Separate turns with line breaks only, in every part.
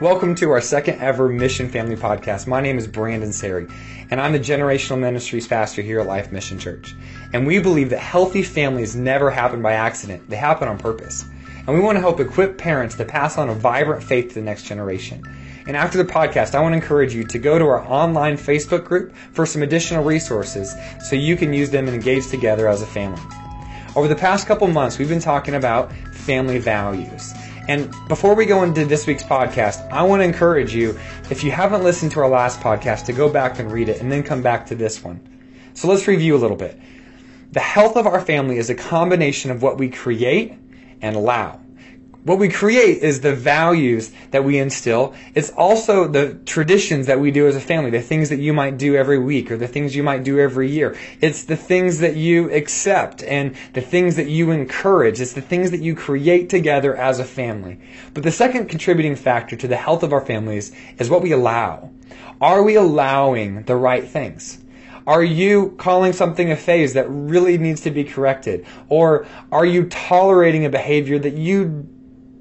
Welcome to our second ever Mission Family Podcast. My name is Brandon Sari, and I'm the Generational Ministries Pastor here at Life Mission Church. And we believe that healthy families never happen by accident, they happen on purpose. And we want to help equip parents to pass on a vibrant faith to the next generation. And after the podcast, I want to encourage you to go to our online Facebook group for some additional resources so you can use them and engage together as a family. Over the past couple months, we've been talking about family values. And before we go into this week's podcast, I want to encourage you, if you haven't listened to our last podcast, to go back and read it and then come back to this one. So let's review a little bit. The health of our family is a combination of what we create and allow. What we create is the values that we instill. It's also the traditions that we do as a family, the things that you might do every week or the things you might do every year. It's the things that you accept and the things that you encourage. It's the things that you create together as a family. But the second contributing factor to the health of our families is what we allow. Are we allowing the right things? Are you calling something a phase that really needs to be corrected? Or are you tolerating a behavior that you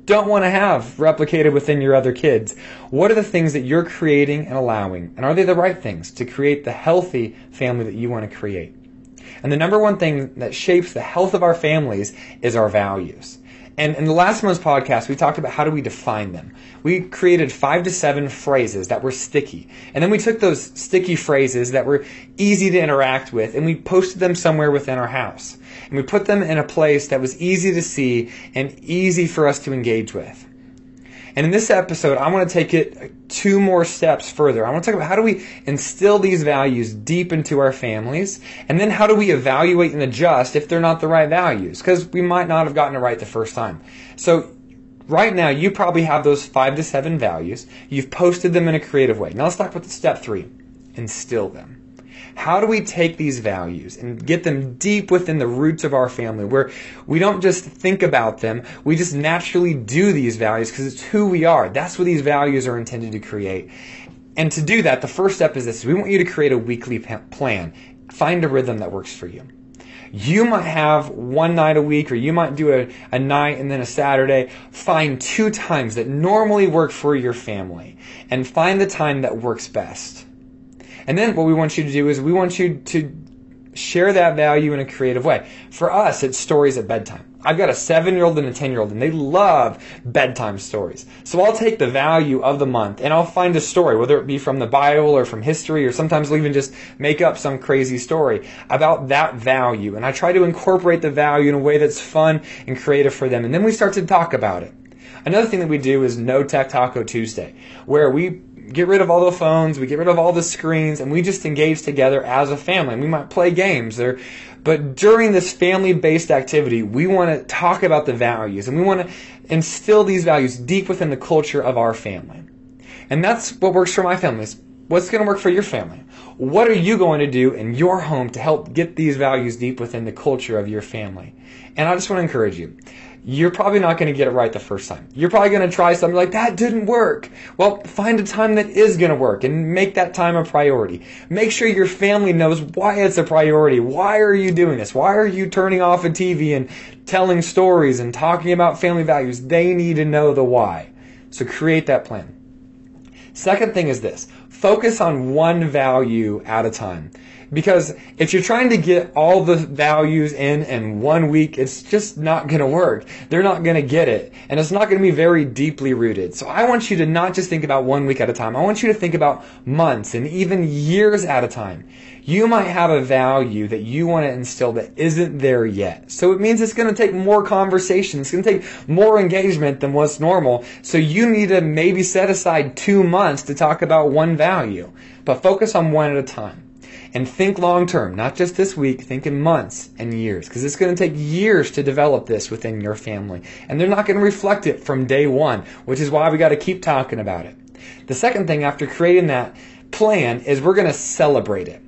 don't want to have replicated within your other kids? What are the things that you're creating and allowing? And are they the right things to create the healthy family that you want to create? And the number one thing that shapes the health of our families is our values. And in the last month's podcast, we talked about how do we define them. We created five to seven phrases that were sticky. And then we took those sticky phrases that were easy to interact with and we posted them somewhere within our house. And we put them in a place that was easy to see and easy for us to engage with. And in this episode, I want to take it two more steps further. I want to talk about how do we instill these values deep into our families, and then how do we evaluate and adjust if they're not the right values, because we might not have gotten it right the first time. So right now, you probably have those five to seven values. You've posted them in a creative way. Now let's talk about step three. Instill them. How do we take these values and get them deep within the roots of our family where we don't just think about them, we just naturally do these values because it's who we are. That's what these values are intended to create. And to do that, the first step is this. We want you to create a weekly plan. Find a rhythm that works for you. You might have one night a week, or you might do a, a night and then a Saturday. Find two times that normally work for your family and find the time that works best. And then what we want you to do is we want you to share that value in a creative way. For us, it's stories at bedtime. I've got a seven year old and a 10 year old, and they love bedtime stories. So I'll take the value of the month and I'll find a story, whether it be from the Bible or from history, or sometimes I'll even just make up some crazy story about that value. And I try to incorporate the value in a way that's fun and creative for them. And then we start to talk about it. Another thing that we do is No Tech Taco Tuesday, where we get rid of all the phones, we get rid of all the screens, and we just engage together as a family. We might play games or but during this family-based activity, we want to talk about the values and we want to instill these values deep within the culture of our family. And that's what works for my family. What's going to work for your family? What are you going to do in your home to help get these values deep within the culture of your family? And I just want to encourage you you're probably not going to get it right the first time. You're probably going to try something like that didn't work. Well, find a time that is going to work and make that time a priority. Make sure your family knows why it's a priority. Why are you doing this? Why are you turning off a TV and telling stories and talking about family values? They need to know the why. So create that plan. Second thing is this. Focus on one value at a time. Because if you're trying to get all the values in in one week, it's just not going to work. They're not going to get it. And it's not going to be very deeply rooted. So I want you to not just think about one week at a time. I want you to think about months and even years at a time. You might have a value that you want to instill that isn't there yet. So it means it's going to take more conversation. It's going to take more engagement than what's normal. So you need to maybe set aside two months to talk about one value, but focus on one at a time and think long term, not just this week, think in months and years, because it's going to take years to develop this within your family. And they're not going to reflect it from day one, which is why we got to keep talking about it. The second thing after creating that plan is we're going to celebrate it.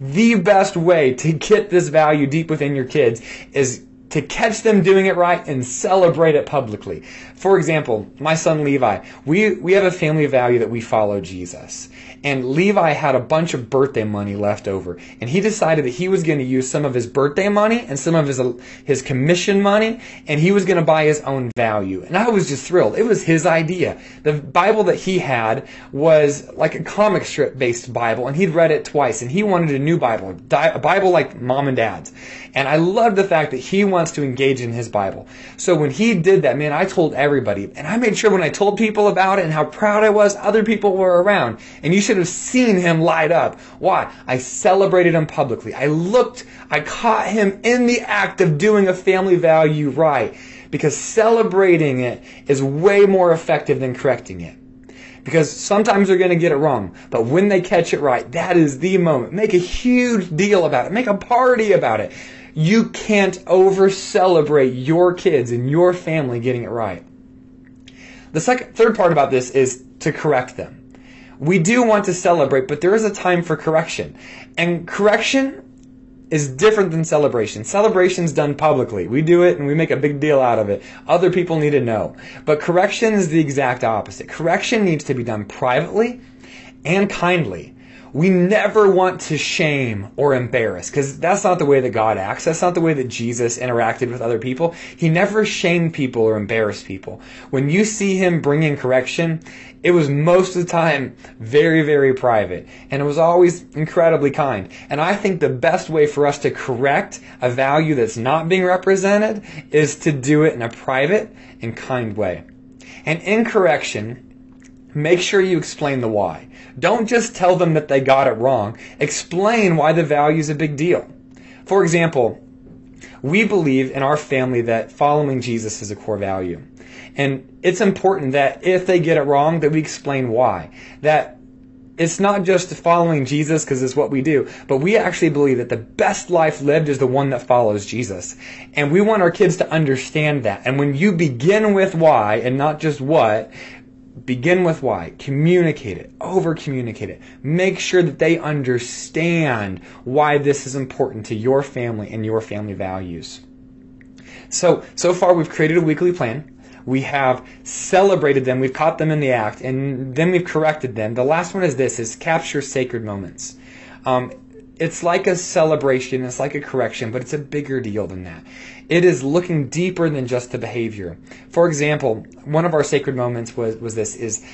The best way to get this value deep within your kids is to catch them doing it right and celebrate it publicly. For example, my son Levi, we, we have a family value that we follow Jesus. And Levi had a bunch of birthday money left over. And he decided that he was going to use some of his birthday money and some of his, his commission money, and he was going to buy his own value. And I was just thrilled. It was his idea. The Bible that he had was like a comic strip based Bible, and he'd read it twice, and he wanted a new Bible, a Bible like mom and dad's. And I love the fact that he wants to engage in his Bible. So when he did that, man, I told everybody. And I made sure when I told people about it and how proud I was, other people were around. And you should have seen him light up. Why? I celebrated him publicly. I looked, I caught him in the act of doing a family value right. Because celebrating it is way more effective than correcting it because sometimes they're going to get it wrong. But when they catch it right, that is the moment. Make a huge deal about it. Make a party about it. You can't over celebrate your kids and your family getting it right. The second, third part about this is to correct them. We do want to celebrate, but there is a time for correction. And correction is different than celebration. Celebration's done publicly. We do it and we make a big deal out of it. Other people need to know. But correction is the exact opposite. Correction needs to be done privately and kindly. We never want to shame or embarrass because that's not the way that God acts. That's not the way that Jesus interacted with other people. He never shamed people or embarrassed people. When you see him bringing correction, it was most of the time very, very private. And it was always incredibly kind. And I think the best way for us to correct a value that's not being represented is to do it in a private and kind way. And in correction, make sure you explain the why. Don't just tell them that they got it wrong. Explain why the value is a big deal. For example, we believe in our family that following Jesus is a core value. And it's important that if they get it wrong, that we explain why. That it's not just following Jesus because it's what we do, but we actually believe that the best life lived is the one that follows Jesus. And we want our kids to understand that. And when you begin with why and not just what, begin with why. Communicate it. Over communicate it. Make sure that they understand why this is important to your family and your family values. So, so far we've created a weekly plan we have celebrated them, we've caught them in the act, and then we've corrected them. The last one is this: is capture sacred moments. Um, it's like a celebration, it's like a correction, but it's a bigger deal than that. It is looking deeper than just the behavior. For example, one of our sacred moments was was this: is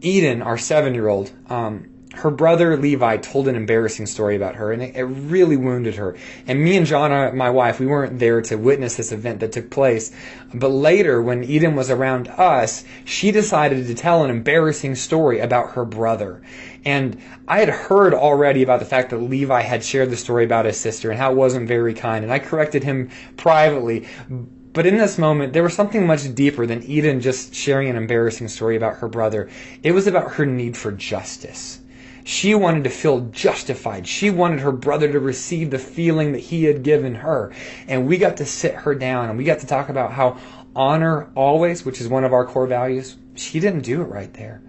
Eden, our seven year old. Um, her brother Levi told an embarrassing story about her, and it, it, really wounded her. And me and Jonna, uh, my wife, we weren't there to witness this event that took place. But later, when Eden was around us, she decided to tell an embarrassing story about her brother. And I had heard already about the fact that Levi had shared the story about his sister and how it wasn't very kind. And I corrected him privately. But in this moment, there was something much deeper than Eden just sharing an embarrassing story about her brother. It was about her need for justice. She wanted to feel justified. She wanted her brother to receive the feeling that he had given her. And we got to sit her down and we got to talk about how honor always, which is one of our core values, she didn't do it right there.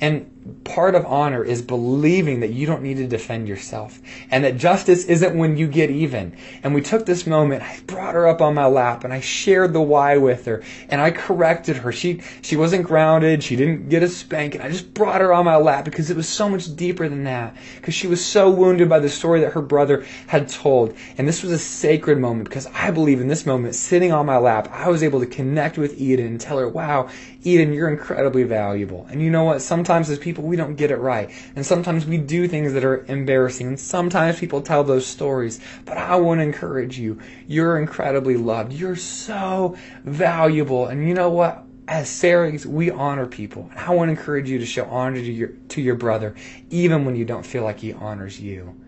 And part of honor is believing that you don't need to defend yourself and that justice isn't when you get even. And we took this moment, I brought her up on my lap and I shared the why with her and I corrected her. She, she wasn't grounded. She didn't get a spank and I just brought her on my lap because it was so much deeper than that because she was so wounded by the story that her brother had told. And this was a sacred moment because I believe in this moment, sitting on my lap, I was able to connect with Eden and tell her, wow, Eden, you're incredibly valuable. And you know what? Sometimes as people, we don't get it right. And sometimes we do things that are embarrassing. And sometimes people tell those stories. But I want to encourage you. You're incredibly loved. You're so valuable. And you know what? As Sarahs, we honor people. And I want to encourage you to show honor to your, to your brother, even when you don't feel like he honors you.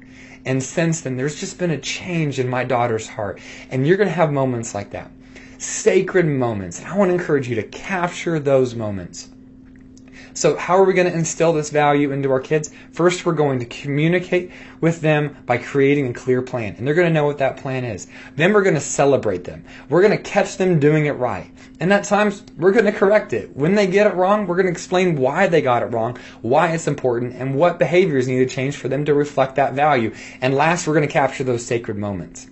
And since then, there's just been a change in my daughter's heart. And you're going to have moments like that sacred moments. And I want to encourage you to capture those moments. So, how are we going to instill this value into our kids? First, we're going to communicate with them by creating a clear plan, and they're going to know what that plan is. Then, we're going to celebrate them. We're going to catch them doing it right. And at times, we're going to correct it. When they get it wrong, we're going to explain why they got it wrong, why it's important, and what behaviors need to change for them to reflect that value. And last, we're going to capture those sacred moments.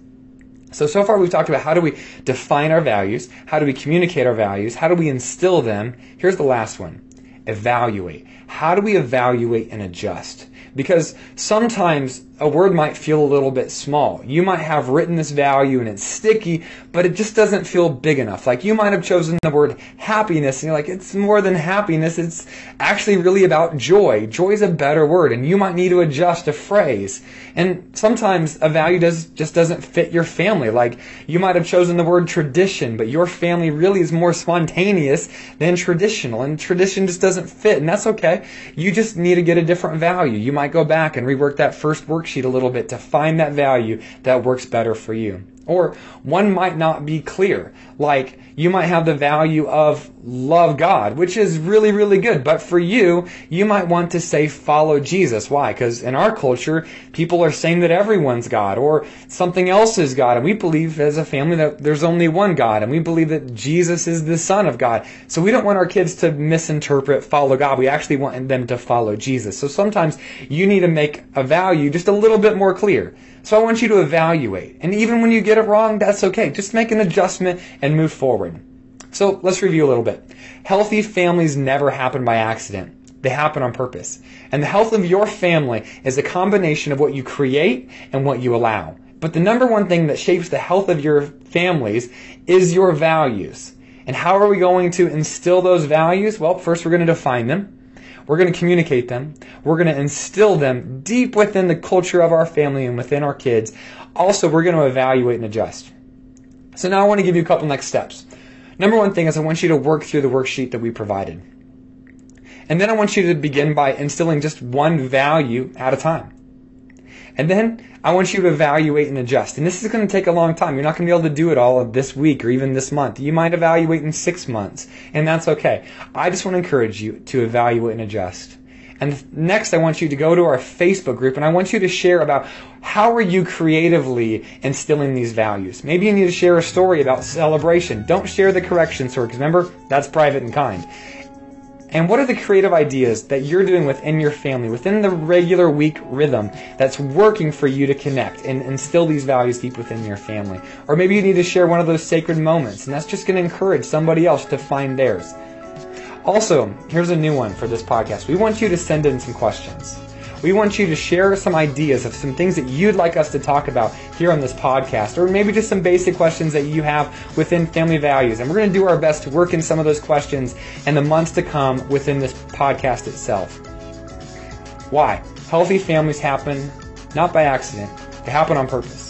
So, so far we've talked about how do we define our values, how do we communicate our values, how do we instill them. Here's the last one evaluate. How do we evaluate and adjust? Because sometimes a word might feel a little bit small. You might have written this value and it's sticky, but it just doesn't feel big enough. Like you might have chosen the word happiness and you're like, it's more than happiness. It's actually really about joy. Joy is a better word and you might need to adjust a phrase. And sometimes a value does, just doesn't fit your family. Like you might have chosen the word tradition, but your family really is more spontaneous than traditional and tradition just doesn't fit and that's okay. You just need to get a different value. You might go back and rework that first worksheet a little bit to find that value that works better for you. Or one might not be clear. Like you might have the value of love God, which is really, really good. But for you, you might want to say follow Jesus. Why? Because in our culture, people are saying that everyone's God or something else is God. And we believe as a family that there's only one God. And we believe that Jesus is the Son of God. So we don't want our kids to misinterpret follow God. We actually want them to follow Jesus. So sometimes you need to make a value just a little bit more clear. So I want you to evaluate. And even when you get it wrong, that's okay. Just make an adjustment and move forward. So let's review a little bit. Healthy families never happen by accident. They happen on purpose. And the health of your family is a combination of what you create and what you allow. But the number one thing that shapes the health of your families is your values. And how are we going to instill those values? Well, first we're going to define them. We're going to communicate them. We're going to instill them deep within the culture of our family and within our kids. Also, we're going to evaluate and adjust. So now I want to give you a couple next steps. Number one thing is I want you to work through the worksheet that we provided. And then I want you to begin by instilling just one value at a time. And then I want you to evaluate and adjust. And this is going to take a long time. You're not going to be able to do it all of this week or even this month. You might evaluate in six months, and that's okay. I just want to encourage you to evaluate and adjust. And next, I want you to go to our Facebook group and I want you to share about how are you creatively instilling these values. Maybe you need to share a story about celebration. Don't share the correction story because remember, that's private and kind. And what are the creative ideas that you're doing within your family, within the regular week rhythm that's working for you to connect and instill these values deep within your family? Or maybe you need to share one of those sacred moments, and that's just going to encourage somebody else to find theirs. Also, here's a new one for this podcast. We want you to send in some questions. We want you to share some ideas of some things that you'd like us to talk about here on this podcast, or maybe just some basic questions that you have within family values. And we're going to do our best to work in some of those questions in the months to come within this podcast itself. Why? Healthy families happen not by accident, they happen on purpose.